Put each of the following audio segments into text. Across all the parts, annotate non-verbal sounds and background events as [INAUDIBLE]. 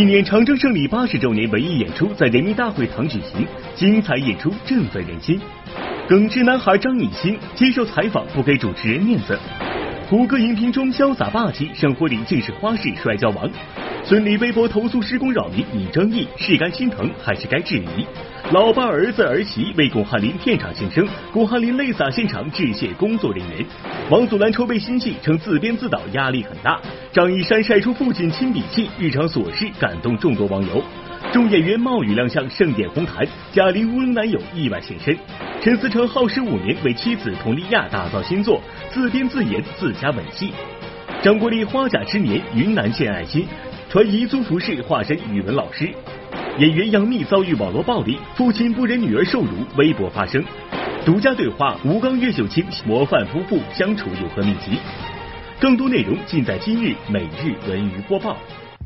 纪念长征胜利八十周年文艺演出在人民大会堂举行，精彩演出振奋人心。耿直男孩张艺兴接受采访不给主持人面子，胡歌荧屏中潇洒霸气，生活里竟是花式摔跤王。孙俪微博投诉施工扰民，你争议是该心疼还是该质疑？老爸儿子儿媳为巩汉林片场庆生，巩汉林泪洒现场致谢工作人员。王祖蓝筹备新戏称自编自导压力很大，张一山晒出父亲亲笔记，日常琐事感动众多网友。众演员冒雨亮相盛典红毯，贾玲无能男友意外现身。陈思诚耗时五年为妻子佟丽娅打造新作，自编自演自家吻戏。张国立花甲之年，云南献爱心，传彝族服饰化身语文老师。演员杨幂遭遇网络暴力，父亲不忍女儿受辱，微博发声。独家对话吴刚、岳秀清模范夫妇相处有何秘籍？更多内容尽在今日每日文娱播报。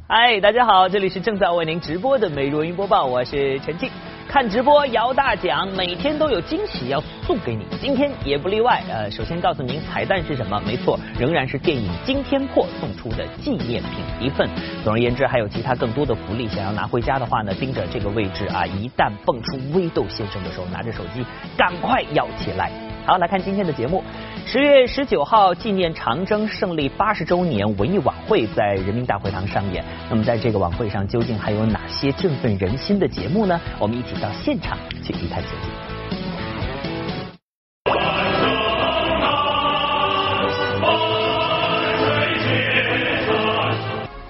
嗨，大家好，这里是正在为您直播的每日文娱播报，我是陈静。看直播摇大奖，每天都有惊喜要送给你，今天也不例外。呃，首先告诉您彩蛋是什么？没错，仍然是电影《惊天破》送出的纪念品一份。总而言之，还有其他更多的福利，想要拿回家的话呢，盯着这个位置啊，一旦蹦出微豆先生的时候，拿着手机赶快要起来。好，来看今天的节目。十月十九号，纪念长征胜利八十周年文艺晚会在人民大会堂上演。那么，在这个晚会上，究竟还有哪些振奋人心的节目呢？我们一起到现场去一探究竟。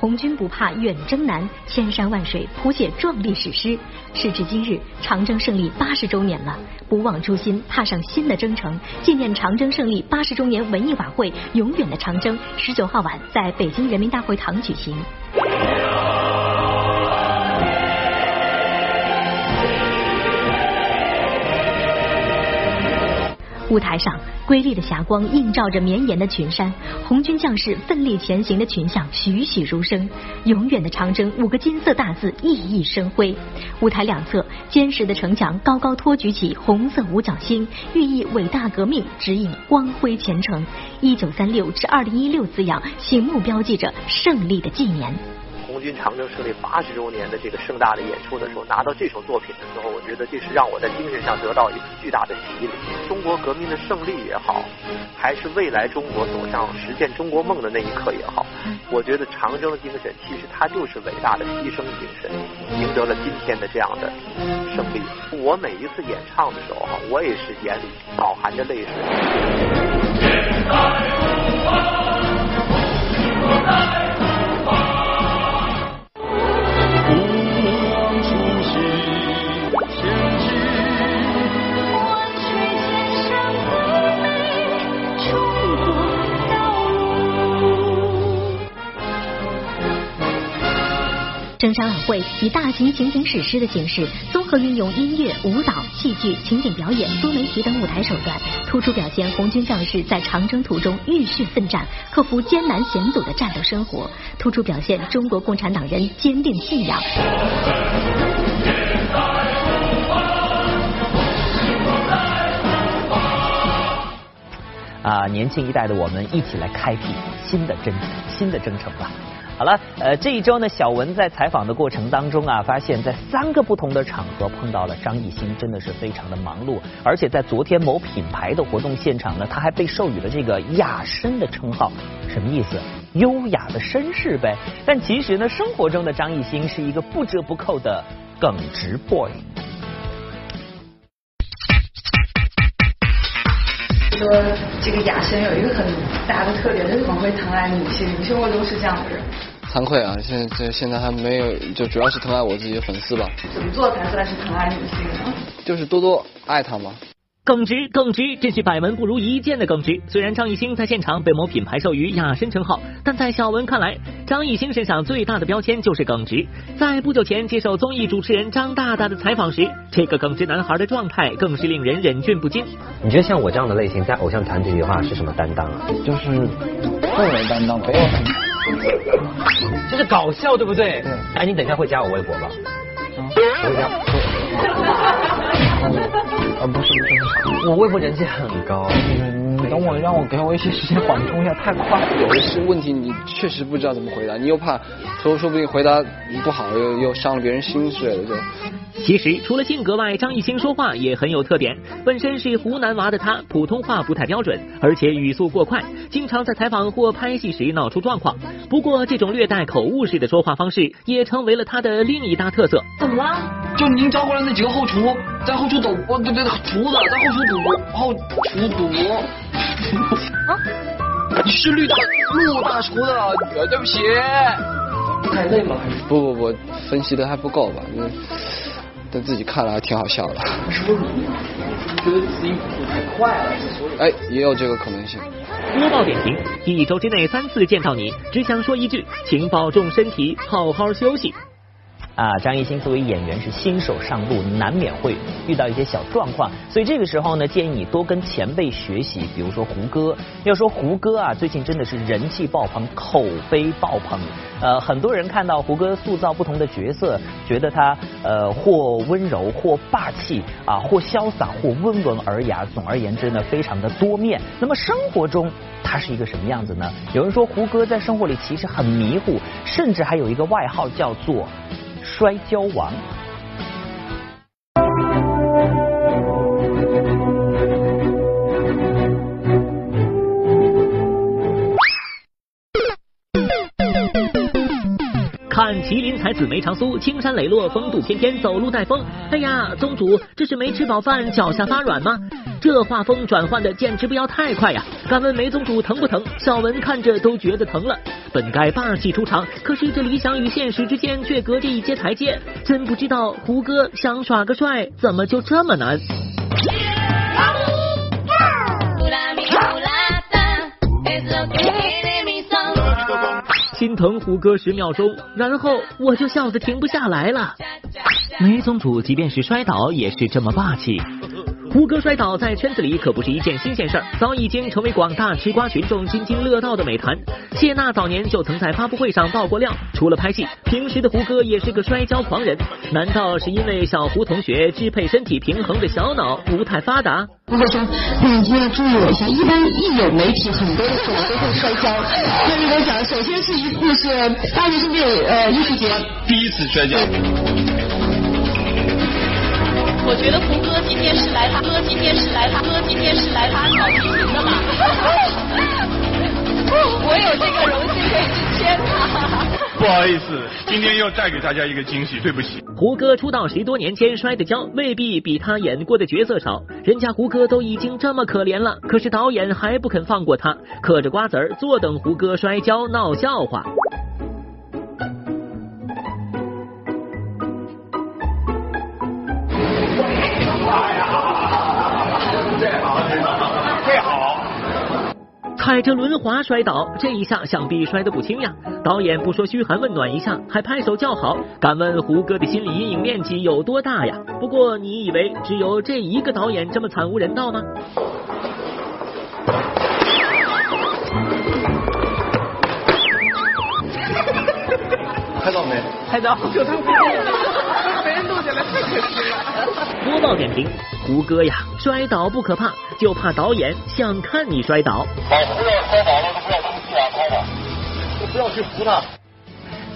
红军不怕远征难，千山万水谱写壮丽史诗。时至今日，长征胜利八十周年了，不忘初心，踏上新的征程。纪念长征胜利八十周年文艺晚会《永远的长征》十九号晚在北京人民大会堂举行。舞台上，瑰丽的霞光映照着绵延的群山，红军将士奋力前行的群像栩栩如生。永远的长征五个金色大字熠熠生辉。舞台两侧，坚实的城墙高高托举起红色五角星，寓意伟大革命，指引光辉前程。一九三六至二零一六字样醒目标记着胜利的纪年。军长征胜利八十周年的这个盛大的演出的时候，拿到这首作品的时候，我觉得这是让我在精神上得到一次巨大的洗礼。中国革命的胜利也好，还是未来中国走向实现中国梦的那一刻也好，我觉得长征的精神其实它就是伟大的牺牲精神，赢得了今天的这样的胜利。我每一次演唱的时候哈，我也是眼里饱含着泪水。征山晚会以大型情景史诗的形式，综合运用音乐、舞蹈、戏剧、情景表演、多媒体等舞台手段，突出表现红军将士在长征途中浴血奋战、克服艰难险阻的战斗生活，突出表现中国共产党人坚定信仰。啊，年轻一代的我们一起来开辟新的征新的征程吧。好了，呃，这一周呢，小文在采访的过程当中啊，发现，在三个不同的场合碰到了张艺兴，真的是非常的忙碌。而且在昨天某品牌的活动现场呢，他还被授予了这个雅绅的称号，什么意思？优雅的绅士呗。但其实呢，生活中的张艺兴是一个不折不扣的耿直 boy。说这个雅轩有一个很大的特点，就是很会疼爱女性，你生活中是这样的人？惭愧啊，现在这现在还没有，就主要是疼爱我自己的粉丝吧。怎么做才算是疼爱女性呢？就是多多爱她嘛。耿直，耿直，这是百闻不如一见的耿直。虽然张艺兴在现场被某品牌授予雅绅称号，但在小文看来，张艺兴身上最大的标签就是耿直。在不久前接受综艺主持人张大大的采访时，这个耿直男孩的状态更是令人忍俊不禁。你觉得像我这样的类型在偶像团体里的话是什么担当啊？就是个人担当，不要 [LAUGHS] 就是搞笑，对不对？对。哎，你等一下会加我微博吧？嗯，我会加。[LAUGHS] 啊，不是不是。我微博人气很高，你等我，让我给我一些时间缓冲一下，太快了。有些问题你确实不知道怎么回答，你又怕说说不定回答不好，又又伤了别人心之类的，就。其实除了性格外，张艺兴说话也很有特点。本身是湖南娃的他，普通话不太标准，而且语速过快，经常在采访或拍戏时闹出状况。不过这种略带口误式的说话方式，也成为了他的另一大特色。怎么了？就您招过来那几个后厨在后厨赌，哦对对，厨子在后厨赌，后厨赌。啊？你是绿大陆大厨的，对不起。太累吗？还是？不不不，分析的还不够吧？但自己看了还挺好笑的。是不是你觉得自己语速太快了？哎，也有这个可能性。播报点评：一周之内三次见到你，只想说一句，请保重身体，好好休息。啊，张艺兴作为演员是新手上路，难免会遇到一些小状况，所以这个时候呢，建议你多跟前辈学习，比如说胡歌。要说胡歌啊，最近真的是人气爆棚，口碑爆棚。呃，很多人看到胡歌塑造不同的角色，觉得他呃或温柔或霸气啊，或潇洒或温文尔雅。总而言之呢，非常的多面。那么生活中他是一个什么样子呢？有人说胡歌在生活里其实很迷糊，甚至还有一个外号叫做。摔跤王。紫梅长苏，青山磊落风度翩翩，走路带风。哎呀，宗主，这是没吃饱饭，脚下发软吗？这画风转换的简直不要太快呀！敢问梅宗主疼不疼？小文看着都觉得疼了。本该霸气出场，可是这理想与现实之间却隔着一阶台阶。真不知道胡歌想耍个帅，怎么就这么难？心疼胡歌十秒钟，然后我就笑得停不下来了。梅宗主即便是摔倒，也是这么霸气。胡歌摔倒在圈子里可不是一件新鲜事儿，早已经成为广大吃瓜群众津津乐道的美谈。谢娜早年就曾在发布会上爆过料，除了拍戏，平时的胡歌也是个摔跤狂人。难道是因为小胡同学支配身体平衡的小脑不太发达？胡歌说：“你一定要注意我一下，一般一有媒体，很多的时候都会摔跤。那你给我讲，首先是一次是大学生电影呃艺术节第一次摔跤。”我觉得胡歌今天是来他哥今天是来他哥今天是来他搞提琴的吧。我有这个荣幸可以去牵他。不好意思，今天要带给大家一个惊喜，对不起。胡歌出道十多年间摔的跤，未必比他演过的角色少。人家胡歌都已经这么可怜了，可是导演还不肯放过他，嗑着瓜子儿坐等胡歌摔跤闹笑话。[LAUGHS] 踩着轮滑摔倒，这一下想必摔得不轻呀！导演不说嘘寒问暖一下，还拍手叫好。敢问胡歌的心理阴影面积有多大呀？不过你以为只有这一个导演这么惨无人道吗？[LAUGHS] 拍到没？拍到。就他被人录下来，太可惜了。播报点评：胡歌呀，摔倒不可怕。就怕导演想看你摔倒。好，不要摔倒了，都不要生气啊，拍的，就不要去扶他。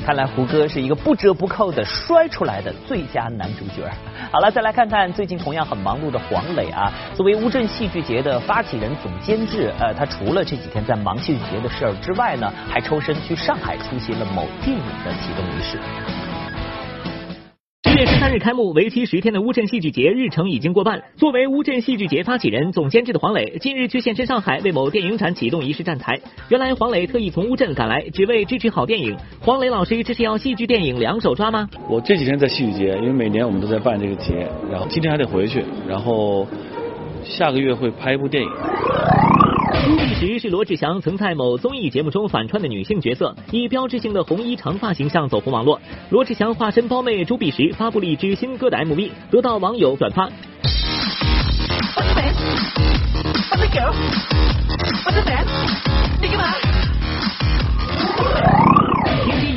看来胡歌是一个不折不扣的摔出来的最佳男主角。好了，再来看看最近同样很忙碌的黄磊啊，作为乌镇戏剧节的发起人、总监制，呃，他除了这几天在忙戏剧节的事儿之外呢，还抽身去上海出席了某电影的启动仪式。月十三日开幕，为期十天的乌镇戏剧节日程已经过半。作为乌镇戏剧节发起人、总监制的黄磊，近日却现身上海为某电影展启动仪式站台。原来黄磊特意从乌镇赶来，只为支持好电影。黄磊老师，这是要戏剧电影两手抓吗？我这几天在戏剧节，因为每年我们都在办这个节，然后今天还得回去，然后下个月会拍一部电影。朱碧石是罗志祥曾在某综艺节目中反串的女性角色，以标志性的红衣长发形象走红网络。罗志祥化身包妹朱碧石发布了一支新歌的 MV，得到网友转发。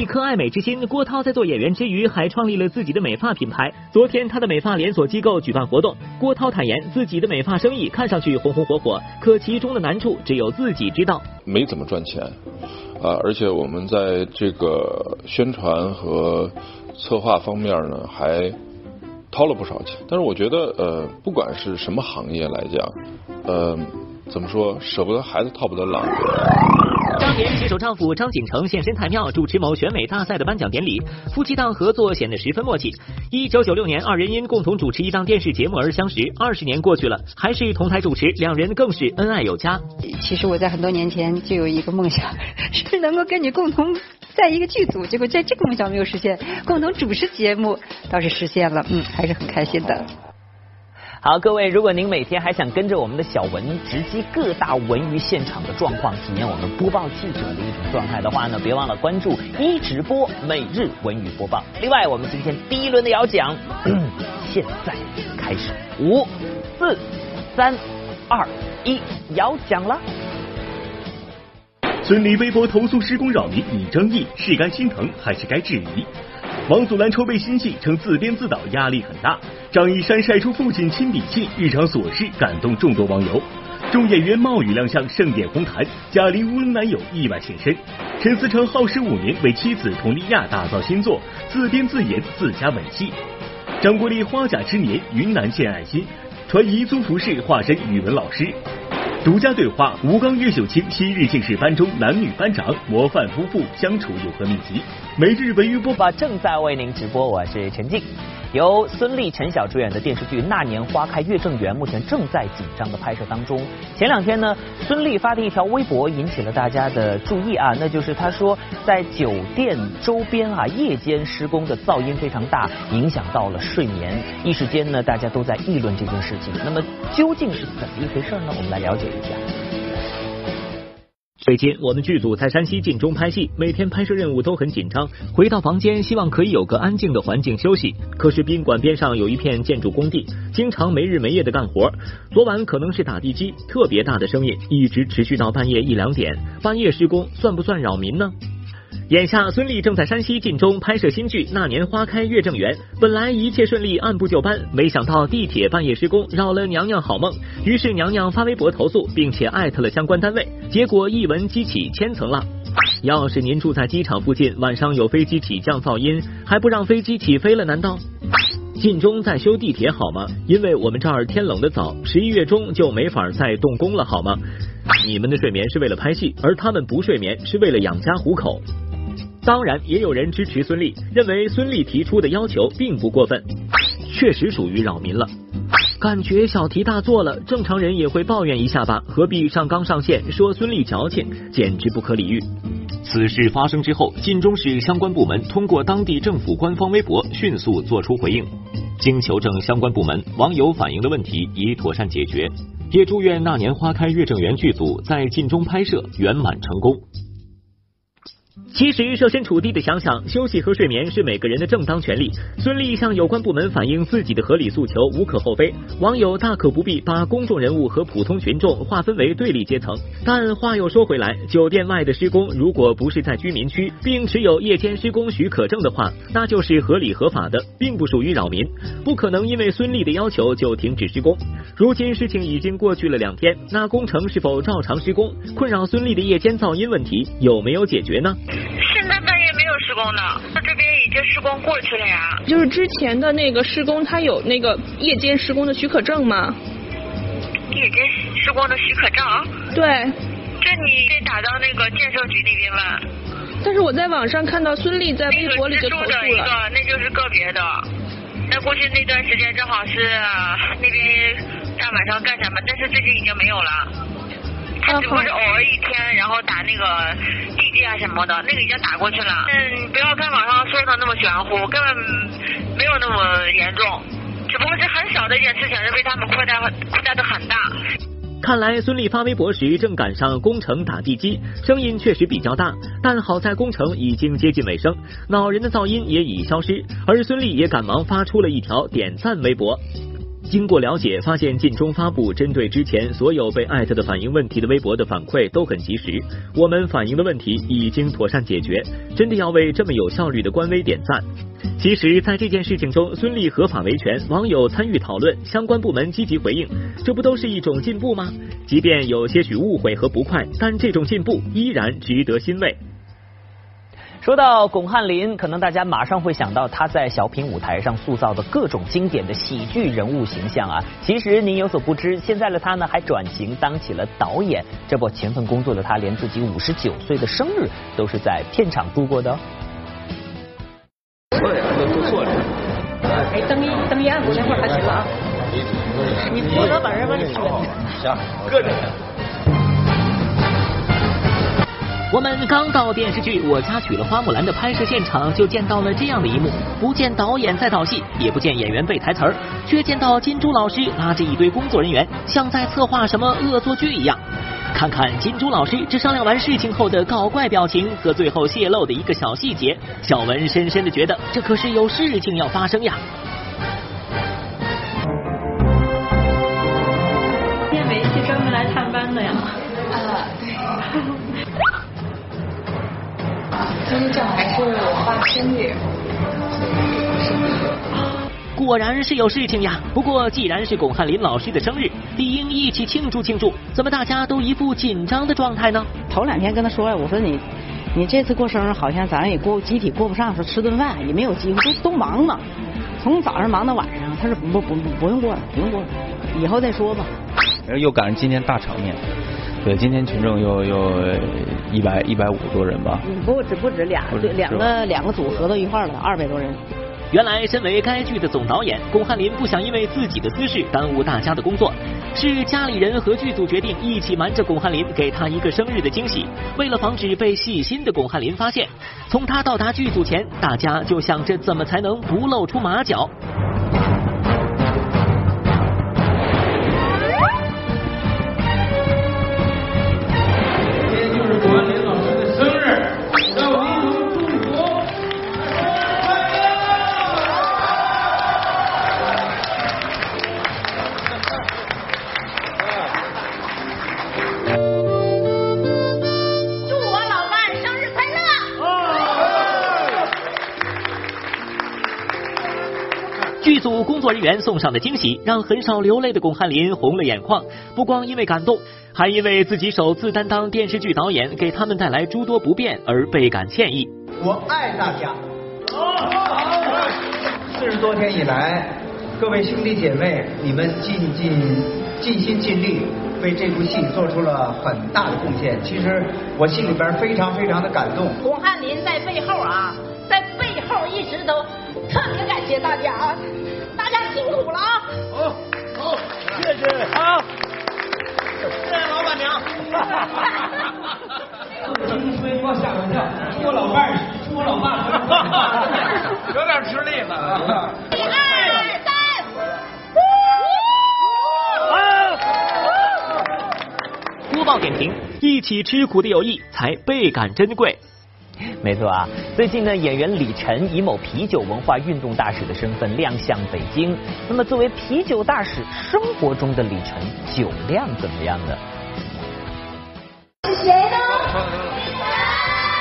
一颗爱美之心，郭涛在做演员之余，还创立了自己的美发品牌。昨天，他的美发连锁机构举办活动，郭涛坦言自己的美发生意看上去红红火火，可其中的难处只有自己知道。没怎么赚钱啊，而且我们在这个宣传和策划方面呢，还掏了不少钱。但是我觉得，呃，不管是什么行业来讲，呃，怎么说，舍不得孩子套不得狼。张莲携手丈夫张景成现身太庙主持某选美大赛的颁奖典礼，夫妻档合作显得十分默契。一九九六年，二人因共同主持一档电视节目而相识，二十年过去了，还是同台主持，两人更是恩爱有加。其实我在很多年前就有一个梦想，是能够跟你共同在一个剧组，结果在这个梦想没有实现，共同主持节目倒是实现了，嗯，还是很开心的。好，各位，如果您每天还想跟着我们的小文直击各大文娱现场的状况，体验我们播报记者的一种状态的话呢，别忘了关注一直播每日文娱播报。另外，我们今天第一轮的摇奖，现在开始，五、四、三、二、一，摇奖了。孙俪微博投诉施工扰民引争议，是该心疼还是该质疑？王祖蓝筹备新戏，称自编自导压力很大。张一山晒出父亲亲笔信，日常琐事感动众多网友。众演员冒雨亮相盛典红毯，贾玲无能男友意外现身。陈思诚耗时五年为妻子佟丽娅打造新作，自编自演自家吻戏。张国立花甲之年，云南献爱心，传彝族服饰化身语文老师。独家对话：吴刚、岳秀清昔日竟是班中男女班长，模范夫妇相处有何秘籍？每日文娱播报正在为您直播，我是陈静。由孙俪、陈晓主演的电视剧《那年花开月正圆》目前正在紧张的拍摄当中。前两天呢，孙俪发的一条微博引起了大家的注意啊，那就是她说在酒店周边啊夜间施工的噪音非常大，影响到了睡眠。一时间呢，大家都在议论这件事情。那么究竟是怎么一回事呢？我们来了解一下。最近我们剧组在山西晋中拍戏，每天拍摄任务都很紧张。回到房间，希望可以有个安静的环境休息。可是宾馆边上有一片建筑工地，经常没日没夜的干活。昨晚可能是打地基，特别大的声音，一直持续到半夜一两点。半夜施工算不算扰民呢？眼下，孙俪正在山西晋中拍摄新剧《那年花开月正圆》，本来一切顺利，按部就班，没想到地铁半夜施工，扰了娘娘好梦。于是娘娘发微博投诉，并且艾特了相关单位，结果一闻激起千层浪。要是您住在机场附近，晚上有飞机起降噪音，还不让飞机起飞了？难道晋中在修地铁好吗？因为我们这儿天冷的早，十一月中就没法再动工了好吗？你们的睡眠是为了拍戏，而他们不睡眠是为了养家糊口。当然，也有人支持孙俪，认为孙俪提出的要求并不过分，确实属于扰民了。感觉小题大做了，正常人也会抱怨一下吧，何必上纲上线说孙俪矫情，简直不可理喻。此事发生之后，晋中市相关部门通过当地政府官方微博迅速作出回应。经求证相关部门，网友反映的问题已妥善解决，也祝愿《那年花开月正圆》剧组在晋中拍摄圆满成功。其实设身处地的想想，休息和睡眠是每个人的正当权利。孙俪向有关部门反映自己的合理诉求，无可厚非。网友大可不必把公众人物和普通群众划分为对立阶层。但话又说回来，酒店外的施工如果不是在居民区，并持有夜间施工许可证的话，那就是合理合法的，并不属于扰民。不可能因为孙俪的要求就停止施工。如今事情已经过去了两天，那工程是否照常施工？困扰孙俪的夜间噪音问题有没有解决呢？现在半夜没有施工呢，那这边已经施工过去了呀。就是之前的那个施工，他有那个夜间施工的许可证吗？夜间施工的许可证？对。这你得打到那个建设局那边问。但是我在网上看到孙俪在微博里就投诉了。一个，那就是个别的。那过去那段时间正好是那边大晚上干什么，但是最近已经没有了。他只不过是偶尔一天，然后打那个地基啊什么的，那个已经打过去了。嗯，不要看网上说的那么玄乎，根本没有那么严重，只不过是很小的一件事情，就被他们扩大扩大的很大。看来孙俪发微博时正赶上工程打地基，声音确实比较大，但好在工程已经接近尾声，恼人的噪音也已消失，而孙俪也赶忙发出了一条点赞微博。经过了解，发现晋中发布针对之前所有被艾特的反映问题的微博的反馈都很及时，我们反映的问题已经妥善解决，真的要为这么有效率的官微点赞。其实，在这件事情中，孙俪合法维权，网友参与讨论，相关部门积极回应，这不都是一种进步吗？即便有些许误会和不快，但这种进步依然值得欣慰。说到巩汉林，可能大家马上会想到他在小品舞台上塑造的各种经典的喜剧人物形象啊。其实您有所不知，现在的他呢还转型当起了导演。这不，勤奋工作的他连自己五十九岁的生日都是在片场度过的。错了，都都错了。哎，等一等你按过那会儿还行啊。你负责把人往里选。行，搁着。我们刚到电视剧《我家娶了花木兰》的拍摄现场，就见到了这样的一幕：不见导演在导戏，也不见演员背台词儿，却见到金珠老师拉着一堆工作人员，像在策划什么恶作剧一样。看看金珠老师这商量完事情后的搞怪表情和最后泄露的一个小细节，小文深深的觉得这可是有事情要发生呀。正好还是我爸生日。果然是有事情呀！不过既然是巩汉林老师的生日，理应一起庆祝庆祝。怎么大家都一副紧张的状态呢？头两天跟他说呀，我说你，你这次过生日好像咱也过集体过不上，说吃顿饭也没有机会，都都忙嘛，从早上忙到晚上。他说不不不不用过了，不用过了，以后再说吧。然后又赶上今天大场面，对，今天群众又又一百一百五十多人吧？不止不止俩，对，两个两个组合到一块儿了，二百多人。原来，身为该剧的总导演，巩汉林不想因为自己的私事耽误大家的工作，是家里人和剧组决定一起瞒着巩汉林，给他一个生日的惊喜。为了防止被细心的巩汉林发现，从他到达剧组前，大家就想着怎么才能不露出马脚。作人员送上的惊喜，让很少流泪的巩汉林红了眼眶。不光因为感动，还因为自己首次担当电视剧导演，给他们带来诸多不便而倍感歉意。我爱大家。四十多天以来，各位兄弟姐妹，你们尽尽尽心尽力，为这部戏做出了很大的贡献。其实我心里边非常非常的感动。巩汉林在背后啊，在背后一直都特别感谢大家啊，大家辛苦了啊！好，好，谢谢，好，谢谢老板娘。金飞给我吓我一跳，是我老伴儿，是我老爸，有点吃力了。一二三，播报点评：一起吃苦的友谊才倍感珍贵。没错啊，最近呢，演员李晨以某啤酒文化运动大使的身份亮相北京。那么，作为啤酒大使，生活中的李晨酒量怎么样呢？是谁呢？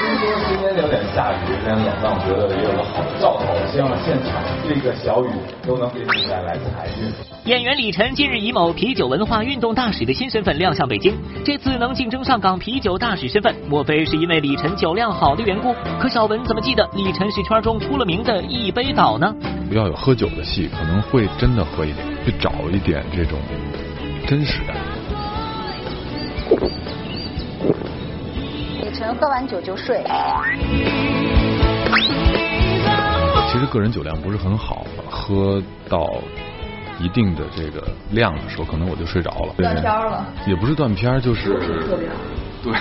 听说今天有点下雨，有点冷，但我觉得也有个好的兆头。希望现场这个小雨都能给你带来财运。演员李晨近日以某啤酒文化运动大使的新身份亮相北京，这次能竞争上岗啤酒大使身份，莫非是因为李晨酒量好的缘故？可小文怎么记得李晨是圈中出了名的一杯倒呢？要有喝酒的戏，可能会真的喝一点，去找一点这种真实感。李晨喝完酒就睡。其实个人酒量不是很好，喝到一定的这个量的时候，可能我就睡着了。断片了。也不是断片，就是对。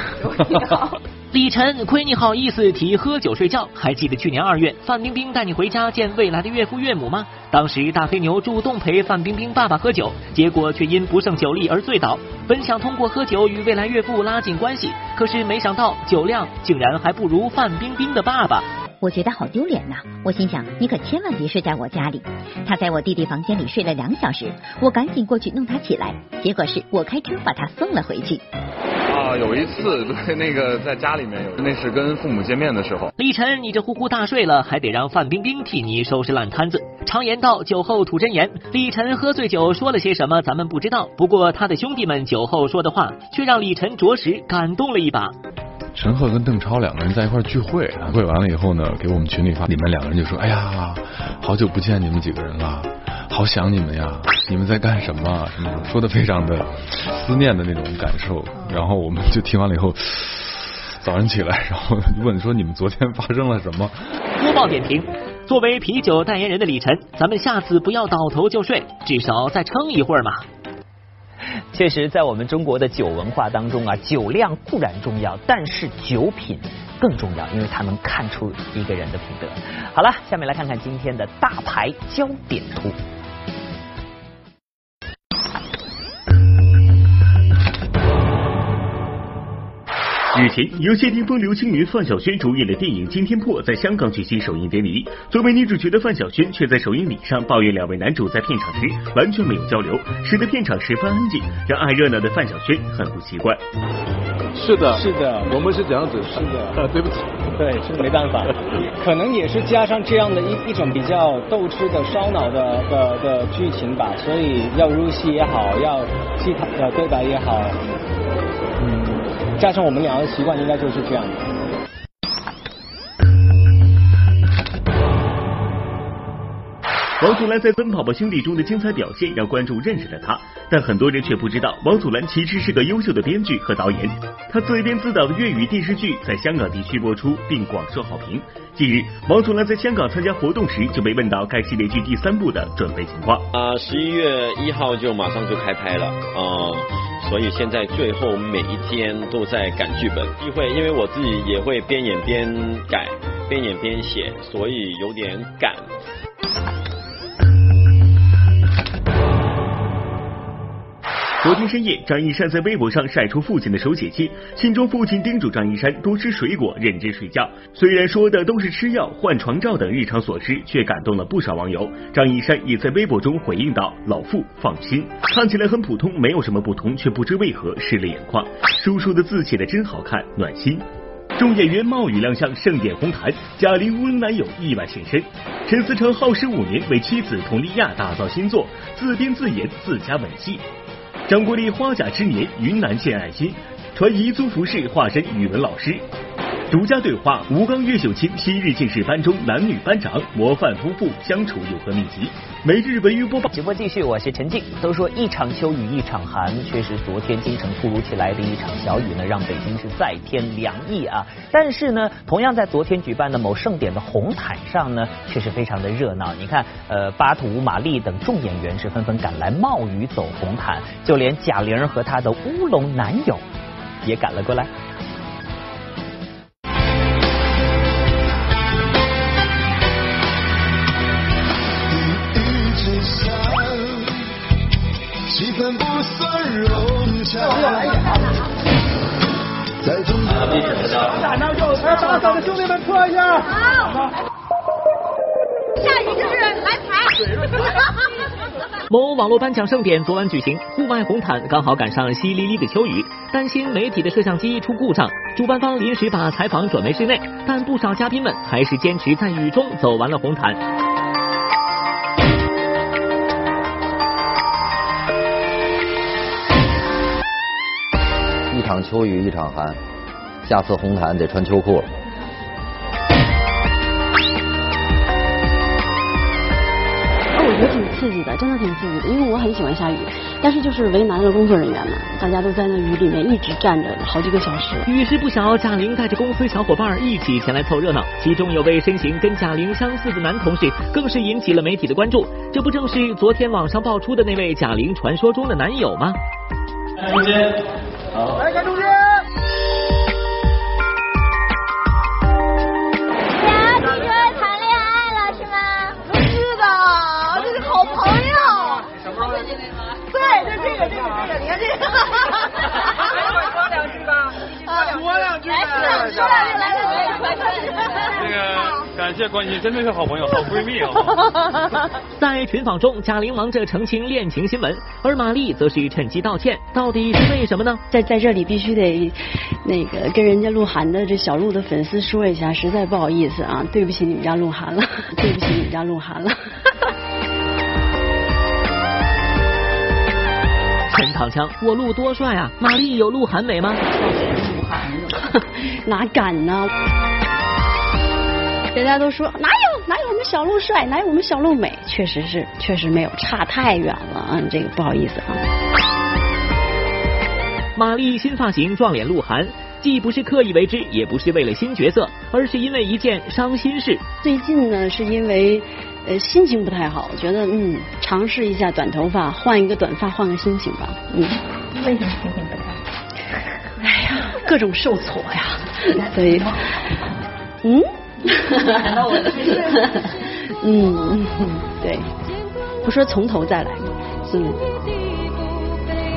李晨，亏你好意思提喝酒睡觉？还记得去年二月，范冰冰带你回家见未来的岳父岳母吗？当时大黑牛主动陪范冰冰爸爸喝酒，结果却因不胜酒力而醉倒。本想通过喝酒与未来岳父拉近关系，可是没想到酒量竟然还不如范冰冰的爸爸。我觉得好丢脸呐！我心想，你可千万别睡在我家里。他在我弟弟房间里睡了两小时，我赶紧过去弄他起来，结果是我开车把他送了回去。啊，有一次对 [LAUGHS] 那个在家里面有，那是跟父母见面的时候。李晨，你这呼呼大睡了，还得让范冰冰替你收拾烂摊子。常言道，酒后吐真言。李晨喝醉酒说了些什么，咱们不知道。不过他的兄弟们酒后说的话，却让李晨着实感动了一把。陈赫跟邓超两个人在一块聚会，会完了以后呢，给我们群里发，你们两个人就说：“哎呀，好久不见你们几个人了，好想你们呀，你们在干什么？什么说的非常的思念的那种感受。”然后我们就听完了以后，早上起来，[LAUGHS] 然后问说：“你们昨天发生了什么？”播报点评：作为啤酒代言人的李晨，咱们下次不要倒头就睡，至少再撑一会儿嘛。确实，在我们中国的酒文化当中啊，酒量固然重要，但是酒品更重要，因为它能看出一个人的品德。好了，下面来看看今天的大牌焦点图。日前，由谢霆锋、刘青云、范晓萱主演的电影《惊天破》在香港举行首映典礼。作为女主角的范晓萱却在首映礼上抱怨两位男主在片场时完全没有交流，使得片场十分安静，让爱热闹的范晓萱很不习惯。是的，是的，我们是这样子，是的，[LAUGHS] 对不起，[LAUGHS] 对，是没办法，可能也是加上这样的一一种比较斗智的、烧脑的的的剧情吧，所以要入戏也好，要戏台的对白也好，嗯。加上我们两个习惯，应该就是这样的。王祖蓝在《奔跑吧兄弟》中的精彩表现，让观众认识了他，但很多人却不知道，王祖蓝其实是个优秀的编剧和导演。他自编自导的粤语电视剧在香港地区播出，并广受好评。近日，王祖蓝在香港参加活动时，就被问到该系列剧第三部的准备情况。啊，十一月一号就马上就开拍了啊。所以现在最后每一天都在赶剧本，机会，因为我自己也会边演边改，边演边写，所以有点赶。昨天深夜，张一山在微博上晒出父亲的手写信，信中父亲叮嘱张一山多吃水果、认真睡觉。虽然说的都是吃药、换床罩等日常琐事，却感动了不少网友。张一山也在微博中回应道：“老父放心，看起来很普通，没有什么不同，却不知为何湿了眼眶。叔叔的字写的真好看，暖心。”众演员冒雨亮相盛典红毯，贾玲无男友意外现身。陈思诚耗时五年为妻子佟丽娅打造新作，自编自演自家吻戏。张国立花甲之年，云南献爱心，传彝族服饰化身语文老师。独家对话：吴刚、岳秀清昔日竟是班中男女班长，模范夫妇相处有何秘籍？每日文娱播报，直播继续，我是陈静。都说一场秋雨一场寒，确实昨天京城突如其来的一场小雨呢，让北京是再添凉意啊。但是呢，同样在昨天举办的某盛典的红毯上呢，却是非常的热闹。你看，呃，巴图、马丽等众演员是纷纷赶来冒雨走红毯，就连贾玲和她的乌龙男友也赶了过来。大拿右手，打扫的兄弟们搓一下。好。下雨就是来财。某网络颁奖盛典昨晚举行，户外红毯刚好赶上淅沥沥的秋雨，担心媒体的摄像机出故障，主办方临时把采访转为室内，但不少嘉宾们还是坚持在雨中走完了红毯。一场秋雨一场寒，下次红毯得穿秋裤了。我觉得挺刺激的，真的挺刺激的，因为我很喜欢下雨，但是就是为难了工作人员们，大家都在那雨里面一直站着好几个小时。雨势不小，贾玲带着公司小伙伴一起前来凑热闹，其中有位身形跟贾玲相似的男同事，更是引起了媒体的关注。这不正是昨天网上爆出的那位贾玲传说中的男友吗？中间。好来看中间。那个。感谢关心，真的是好朋友、好闺蜜啊。[LAUGHS] 在群访中，贾玲忙着澄清恋情新闻，而马丽则是趁机道歉，到底是为什么呢？在在这里必须得那个跟人家鹿晗的这小鹿的粉丝说一下，实在不好意思啊，对不起你们家鹿晗了，[LAUGHS] 对不起你们家鹿晗了。陈躺枪，我鹿多帅啊！马丽有鹿晗美吗？[LAUGHS] 哪敢呢？人家都说哪有哪有我们小鹿帅，哪有我们小鹿美？确实是，确实没有，差太远了啊！这个不好意思啊。马丽新发型撞脸鹿晗，既不是刻意为之，也不是为了新角色，而是因为一件伤心事。最近呢，是因为呃心情不太好，觉得嗯尝试一下短头发，换一个短发，换个心情吧。嗯。为什么心情不太好？哎呀，各种受挫呀，[LAUGHS] 所以嗯。难道我是？嗯，[LAUGHS] [LAUGHS] 对，不说从头再来，嗯。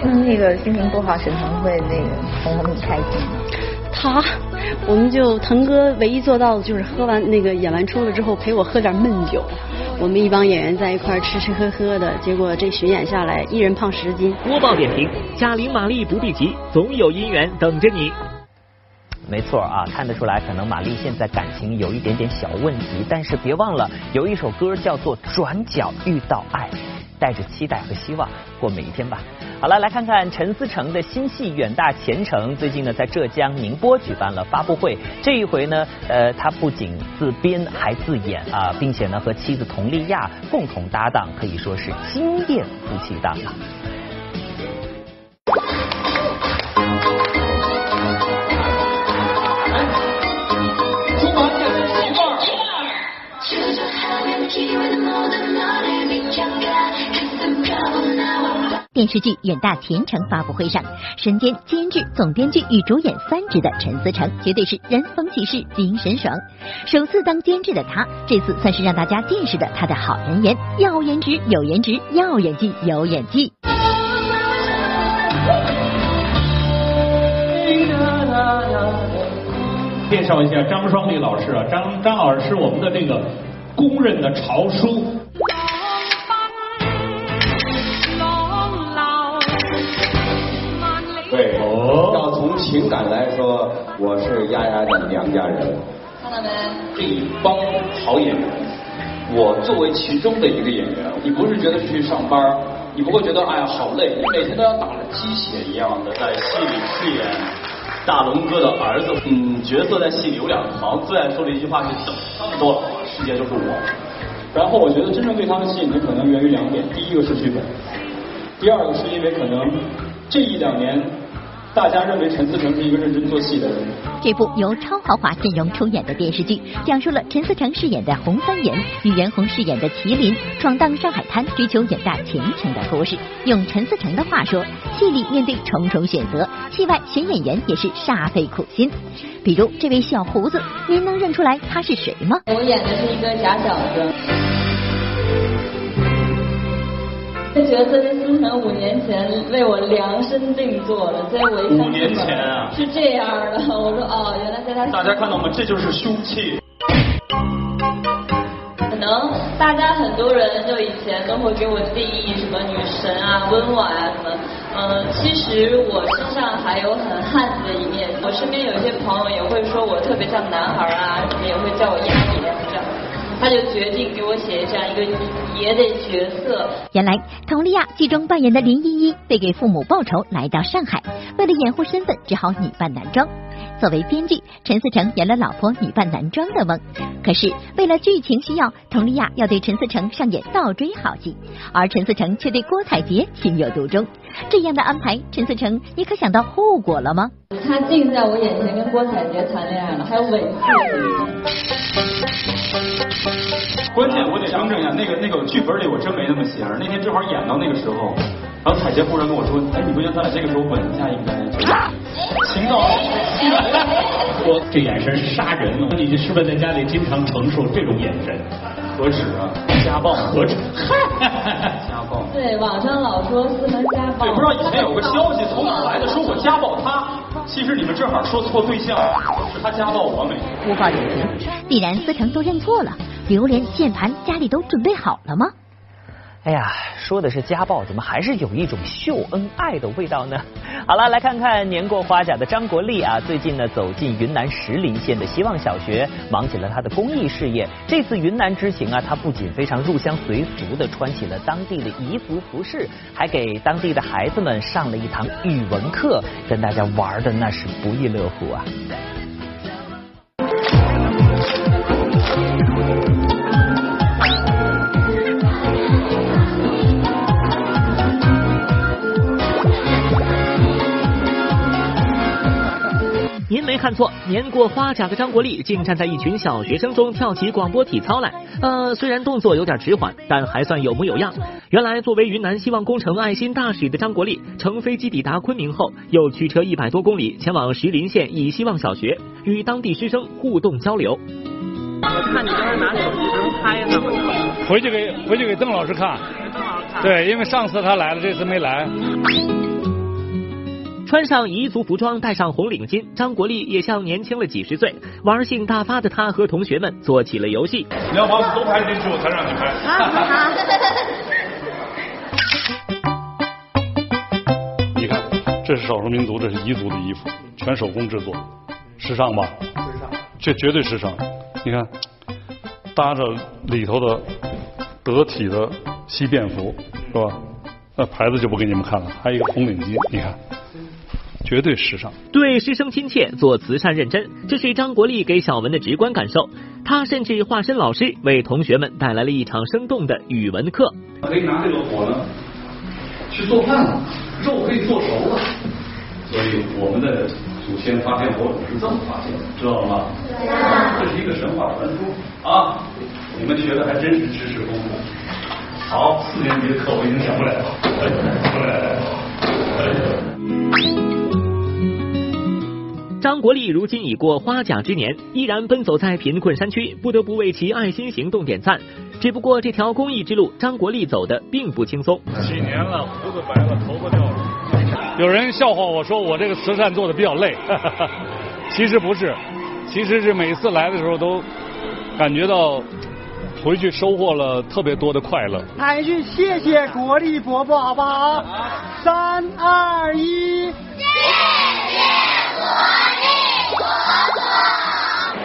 那那个心情不好，沈腾会那个哄哄你开心吗？他，我们就腾哥唯一做到的就是喝完那个演完出了之后陪我喝点闷酒，我们一帮演员在一块吃吃喝喝的，结果这巡演下来一人胖十斤。播报点评：贾玲、马丽不必急，总有姻缘等着你。没错啊，看得出来，可能玛丽现在感情有一点点小问题，但是别忘了有一首歌叫做《转角遇到爱》，带着期待和希望过每一天吧。好了，来看看陈思诚的新戏《远大前程》，最近呢在浙江宁波举办了发布会。这一回呢，呃，他不仅自编还自演啊，并且呢和妻子佟丽娅共同搭档，可以说是惊艳夫妻档啊。电视剧《远大前程》发布会上，身兼监制、总编剧与主演三职的陈思诚，绝对是人逢其事精神爽。首次当监制的他，这次算是让大家见识的他的好人缘，要颜值有颜值，要演技有演技。介绍一下张双立老师啊，张张老师是我们的这个公认的潮叔。对，要从情感来说，我是丫丫的娘家人。看到没？这一帮好演员，我作为其中的一个演员，你不是觉得去上班，你不会觉得哎呀好累，你每天都要打着鸡血一样的在戏里饰演大龙哥的儿子。嗯，角色在戏里有两行，最爱说的一句话是等他们都老了，世界就是我。然后我觉得真正对他们吸引的可能源于两点，第一个是剧本，第二个是因为可能这一两年。大家认为陈思诚是一个认真做戏的人。这部由超豪华阵容出演的电视剧，讲述了陈思诚饰演的洪三爷与袁弘饰演的麒麟闯荡上海滩，追求远大前程的故事。用陈思诚的话说，戏里面对重重选择，戏外选演员也是煞费苦心。比如这位小胡子，您能认出来他是谁吗？我演的是一个假小子。这角色是思成五年前为我量身定做的，所以我一看五年前啊，是这样的。我说哦，原来在他大家看到吗？这就是凶器。可能大家很多人就以前都会给我定义什么女神啊、温婉啊什么。嗯，其实我身上还有很汉子的一面。我身边有一些朋友也会说我特别像男孩啊，什么也会叫我丫爷。他就决定给我写这样一个爷的角色。原来，佟丽娅剧中扮演的林依依为给父母报仇来到上海，为了掩护身份，只好女扮男装。作为编剧，陈思诚圆了老婆女扮男装的梦。可是，为了剧情需要，佟丽娅要对陈思诚上演倒追好戏，而陈思诚却对郭采洁情有独钟。这样的安排，陈思诚，你可想到后果了吗？他竟在我眼前跟郭采洁谈恋爱了，还有吻关键我得更正一下，那个那个剧本里我真没那么写，那天正好演到那个时候，然后彩洁忽然跟我说，哎，你不觉得咱俩这个时候吻一下应该？情到我这眼神是杀人了，你是不是在家里经常承受这种眼神？何止啊，家暴何止？家暴。对，网上老说思成家暴。对，不知道以前有个消息从哪来的，说我家暴他。其实你们正好说错对象，是他家暴我美。无法点评，既然思成都认错了，榴莲键盘家里都准备好了吗？哎呀，说的是家暴，怎么还是有一种秀恩爱的味道呢？[LAUGHS] 好了，来看看年过花甲的张国立啊，最近呢走进云南石林县的希望小学，忙起了他的公益事业。这次云南之行啊，他不仅非常入乡随俗的穿起了当地的彝族服饰，还给当地的孩子们上了一堂语文课，跟大家玩的那是不亦乐乎啊。没看错，年过花甲的张国立竟站在一群小学生中跳起广播体操来。呃，虽然动作有点迟缓，但还算有模有样。原来，作为云南希望工程爱心大使的张国立，乘飞机抵达昆明后，又驱车一百多公里前往石林县以希望小学，与当地师生互动交流。我看你刚才拿手机能拍呢吗？回去给回去给邓老师看。对，因为上次他来了，这次没来。穿上彝族服装，戴上红领巾，张国立也像年轻了几十岁。玩性大发的他和同学们做起了游戏。你要把我们都拍进去，我才让你拍。[LAUGHS] 你看，这是少数民族，这是彝族的衣服，全手工制作，时尚吧？时尚，这绝对时尚。你看，搭着里头的得体的西便服，是吧？那牌子就不给你们看了，还有一个红领巾，你看。绝对时尚，对师生亲切，做慈善认真，这是张国立给小文的直观感受。他甚至化身老师，为同学们带来了一场生动的语文课。可以拿这个火呢去做饭了，肉可以做熟了。所以我们的祖先发现火种是这么发现的，知道了吗？这是一个神话传说啊！你们学的还真是知识丰富。好，四年级的课我已经讲不来了。张国立如今已过花甲之年，依然奔走在贫困山区，不得不为其爱心行动点赞。只不过这条公益之路，张国立走的并不轻松。几年了，胡子白了，头发掉了。有人笑话我说我这个慈善做的比较累，[LAUGHS] 其实不是，其实是每次来的时候都感觉到回去收获了特别多的快乐。来一句谢谢国立伯伯，好不好？三二一，谢谢。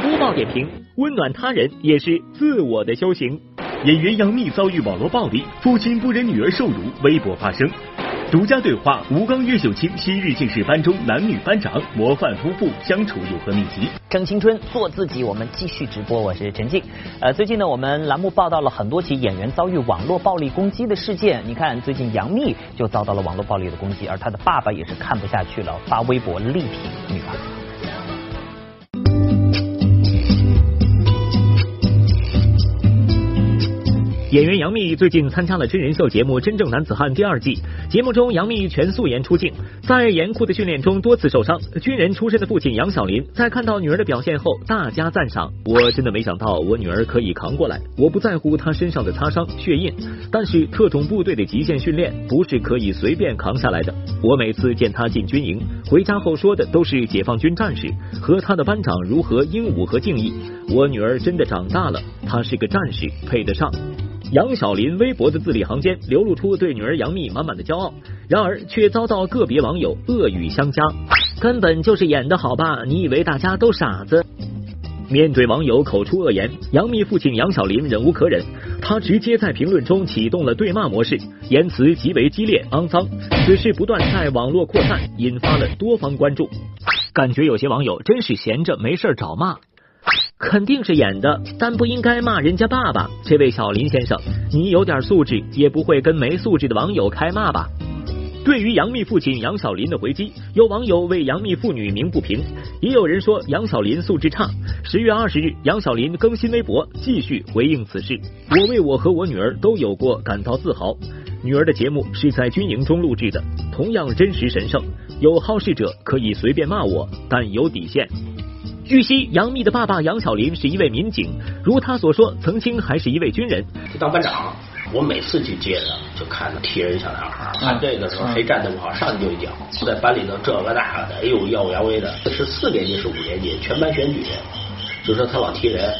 播报点评：温暖他人也是自我的修行。演员杨幂遭遇网络暴力，父亲不忍女儿受辱，微博发声。独家对话：吴刚、岳秀清昔日竟是班中男女班长，模范夫妇相处有何秘籍？争青春，做自己。我们继续直播，我是陈静。呃，最近呢，我们栏目报道了很多起演员遭遇网络暴力攻击的事件。你看，最近杨幂就遭到了网络暴力的攻击，而她的爸爸也是看不下去了，发微博力挺女儿。演员杨幂最近参加了真人秀节目《真正男子汉》第二季，节目中杨幂全素颜出镜，在严酷的训练中多次受伤。军人出身的父亲杨晓林在看到女儿的表现后，大加赞赏。我真的没想到我女儿可以扛过来，我不在乎她身上的擦伤、血印，但是特种部队的极限训练不是可以随便扛下来的。我每次见她进军营，回家后说的都是解放军战士和他的班长如何英武和敬意。我女儿真的长大了，她是个战士，配得上。杨晓林微博的字里行间流露出对女儿杨幂满满的骄傲，然而却遭到个别网友恶语相加，根本就是演的好吧？你以为大家都傻子？面对网友口出恶言，杨幂父亲杨晓林忍无可忍，他直接在评论中启动了对骂模式，言辞极为激烈肮脏。此事不断在网络扩散，引发了多方关注。感觉有些网友真是闲着没事找骂。肯定是演的，但不应该骂人家爸爸。这位小林先生，你有点素质，也不会跟没素质的网友开骂吧？对于杨幂父亲杨晓林的回击，有网友为杨幂父女鸣不平，也有人说杨晓林素质差。十月二十日，杨晓林更新微博，继续回应此事。我为我和我女儿都有过感到自豪。女儿的节目是在军营中录制的，同样真实神圣。有好事者可以随便骂我，但有底线。据悉，杨幂的爸爸杨晓林是一位民警，如他所说，曾经还是一位军人，当班长，我每次去接他，就看他踢人小男孩，看这个时候谁站的不好，上去就一脚。在班里头这个那个的，哎呦耀武扬威的。是四年级是五年级，全班选举，就说他老踢人，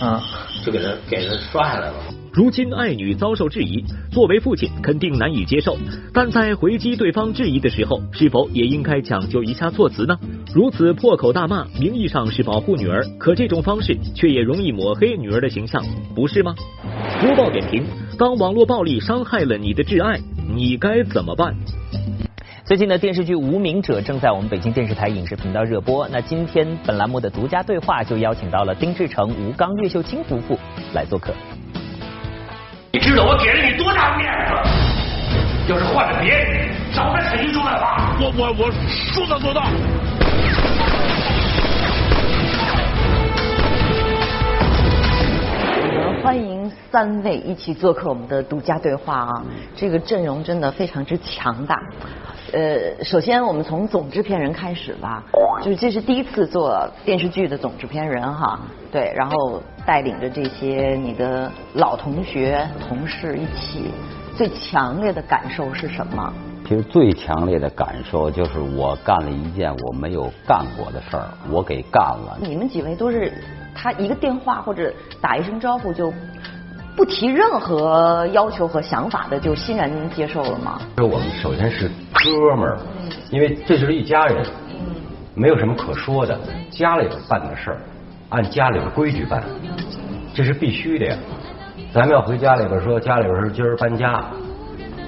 就给他给他刷下来了。如今爱女遭受质疑，作为父亲肯定难以接受，但在回击对方质疑的时候，是否也应该讲究一下措辞呢？如此破口大骂，名义上是保护女儿，可这种方式却也容易抹黑女儿的形象，不是吗？播报点评：当网络暴力伤害了你的挚爱，你该怎么办？最近的电视剧《无名者》正在我们北京电视台影视频道热播。那今天本栏目的独家对话就邀请到了丁志诚、吴刚、岳秀清夫妇来做客。你知道我给了你多大面子？要是换了别人，早在肯定就办法。我我我说到做到。我们欢迎三位一起做客我们的独家对话啊！这个阵容真的非常之强大。呃，首先我们从总制片人开始吧，就是这是第一次做电视剧的总制片人哈，对，然后带领着这些你的老同学、同事一起，最强烈的感受是什么？其实最强烈的感受就是我干了一件我没有干过的事儿，我给干了。你们几位都是他一个电话或者打一声招呼就。不提任何要求和想法的，就欣然接受了吗？我们首先是哥们儿，因为这就是一家人，没有什么可说的。家里边办的事儿，按家里的规矩办，这是必须的呀。咱们要回家里边说，家里边是今儿搬家，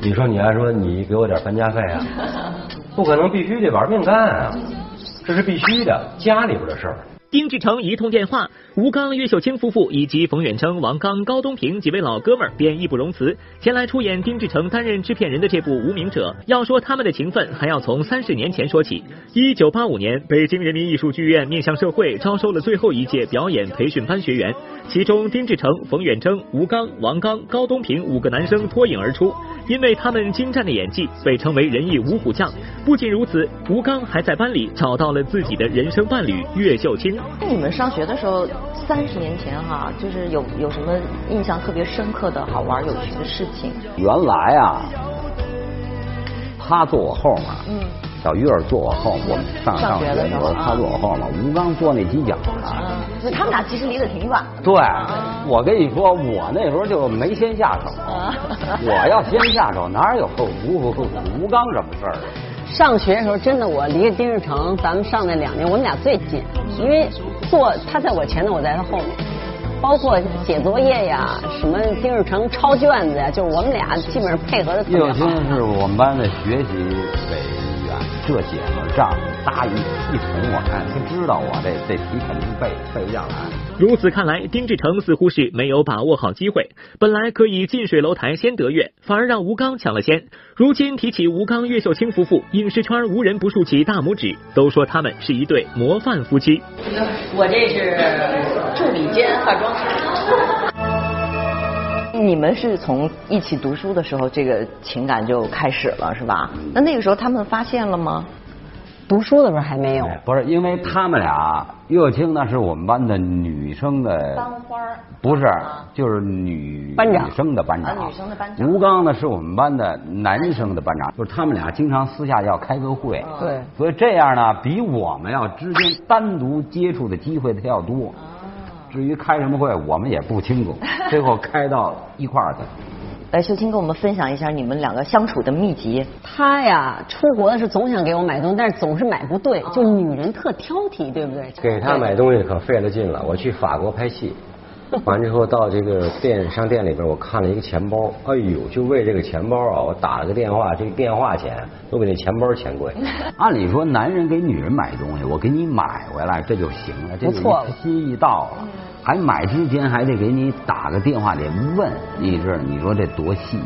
你说你还说你给我点搬家费啊？[LAUGHS] 不可能，必须得玩命干啊！这是必须的，家里边的事儿。丁志成一通电话，吴刚、岳秀清夫妇以及冯远征、王刚、高东平几位老哥们儿便义不容辞，前来出演丁志诚担任制片人的这部《无名者》。要说他们的情分，还要从三十年前说起。一九八五年，北京人民艺术剧院面向社会招收了最后一届表演培训班学员，其中丁志诚、冯远征、吴刚、王刚、高东平五个男生脱颖而出，因为他们精湛的演技，被称为人艺五虎将。不仅如此，吴刚还在班里找到了自己的人生伴侣岳秀清。那你们上学的时候，三十年前哈，就是有有什么印象特别深刻的好玩有趣的事情？原来啊，他坐我后面，嗯，小鱼儿坐我后，我们上上学的时候，他坐我后面，吴刚坐那犄角呢。那他们俩其实离得挺远。对，我跟你说，我那时候就没先下手，我要先下手，哪有吴吴刚什么事儿？上学的时候，真的我离丁日成，咱们上那两年，我们俩最近，因为坐他在我前头，我在他后面，包括写作业呀，什么丁日成抄卷子呀，就是我们俩基本上配合的特别好。岳青是我们班的学习委员。这姐们仗搭一一捅我，看他知道我这这题肯定背背不下来。如此看来，丁志诚似乎是没有把握好机会。本来可以近水楼台先得月，反而让吴刚抢了先。如今提起吴刚岳秀清夫妇，影视圈无人不竖起大拇指，都说他们是一对模范夫妻。我这是助理兼化妆师。你们是从一起读书的时候，这个情感就开始了，是吧？那那个时候他们发现了吗？读书的时候还没有。不是，因为他们俩，岳清那是我们班的女生的班花不是，就是女班长女生的班长。女生的班长。吴刚呢是我们班的男生的班长，就是他们俩经常私下要开个会。对。所以这样呢，比我们要之间单独接触的机会他要多。至于开什么会，我们也不清楚。[LAUGHS] 最后开到一块儿去。来，秀清跟我们分享一下你们两个相处的秘籍。他呀，出国的时候总想给我买东西，但是总是买不对，就女人特挑剔，对不对？给他买东西可费了劲了。我去法国拍戏，[LAUGHS] 完之后到这个店商店里边，我看了一个钱包，哎呦，就为这个钱包啊，我打了个电话，这个电话钱都比那钱包钱贵。[LAUGHS] 按理说，男人给女人买东西，我给你买回来这就行了，这就心意到了。还买之前还得给你打个电话，得问你这，你说这多细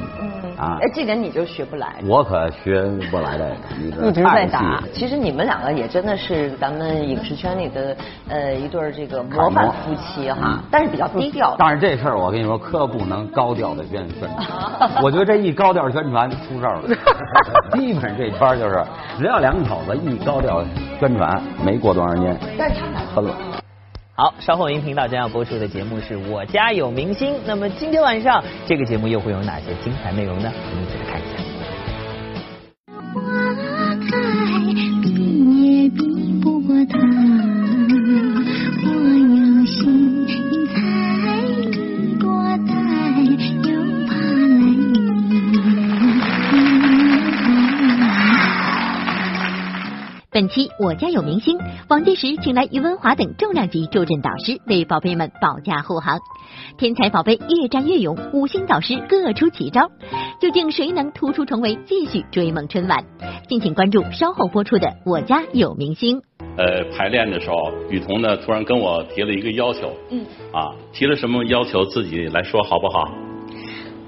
啊？哎，这点你就学不来。我可学不来的，[LAUGHS] 一直在打。其实你们两个也真的是咱们影视圈里的呃一对这个模范夫妻哈，但是比较低调。但是这事儿我跟你说，可不能高调的宣宣传。[LAUGHS] 我觉得这一高调宣传出事儿了。[LAUGHS] 基本上这圈就是，只要两口子一高调宣传，没过多长时间，但是他们俩分了。好，稍后您频道将要播出的节目是我家有明星。那么今天晚上这个节目又会有哪些精彩内容呢？我们一起来看一下。期我家有明星，王介石请来于文华等重量级助阵导师为宝贝们保驾护航。天才宝贝越战越勇，五星导师各出奇招，究竟谁能突出重围，继续追梦春晚？敬请关注稍后播出的《我家有明星》。呃，排练的时候，雨桐呢突然跟我提了一个要求，嗯，啊，提了什么要求？自己来说好不好？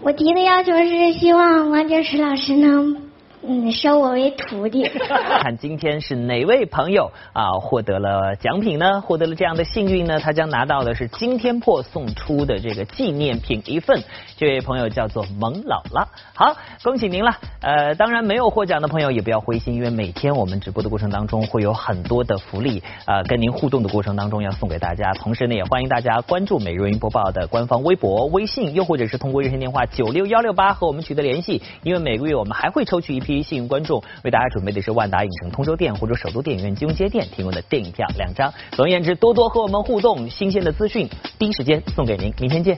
我提的要求是希望王介石老师能。嗯，收我为徒弟。[LAUGHS] 看今天是哪位朋友啊获得了奖品呢？获得了这样的幸运呢？他将拿到的是今天破送出的这个纪念品一份。这位朋友叫做萌姥姥，好，恭喜您了。呃，当然没有获奖的朋友也不要灰心，因为每天我们直播的过程当中会有很多的福利啊，跟您互动的过程当中要送给大家。同时呢，也欢迎大家关注美瑞云播报的官方微博、微信，又或者是通过热线电话九六幺六八和我们取得联系。因为每个月我们还会抽取一批。幸运观众为大家准备的是万达影城通州店或者首都电影院金融街店提供的电影票两张。总而言之，多多和我们互动，新鲜的资讯第一时间送给您。明天见。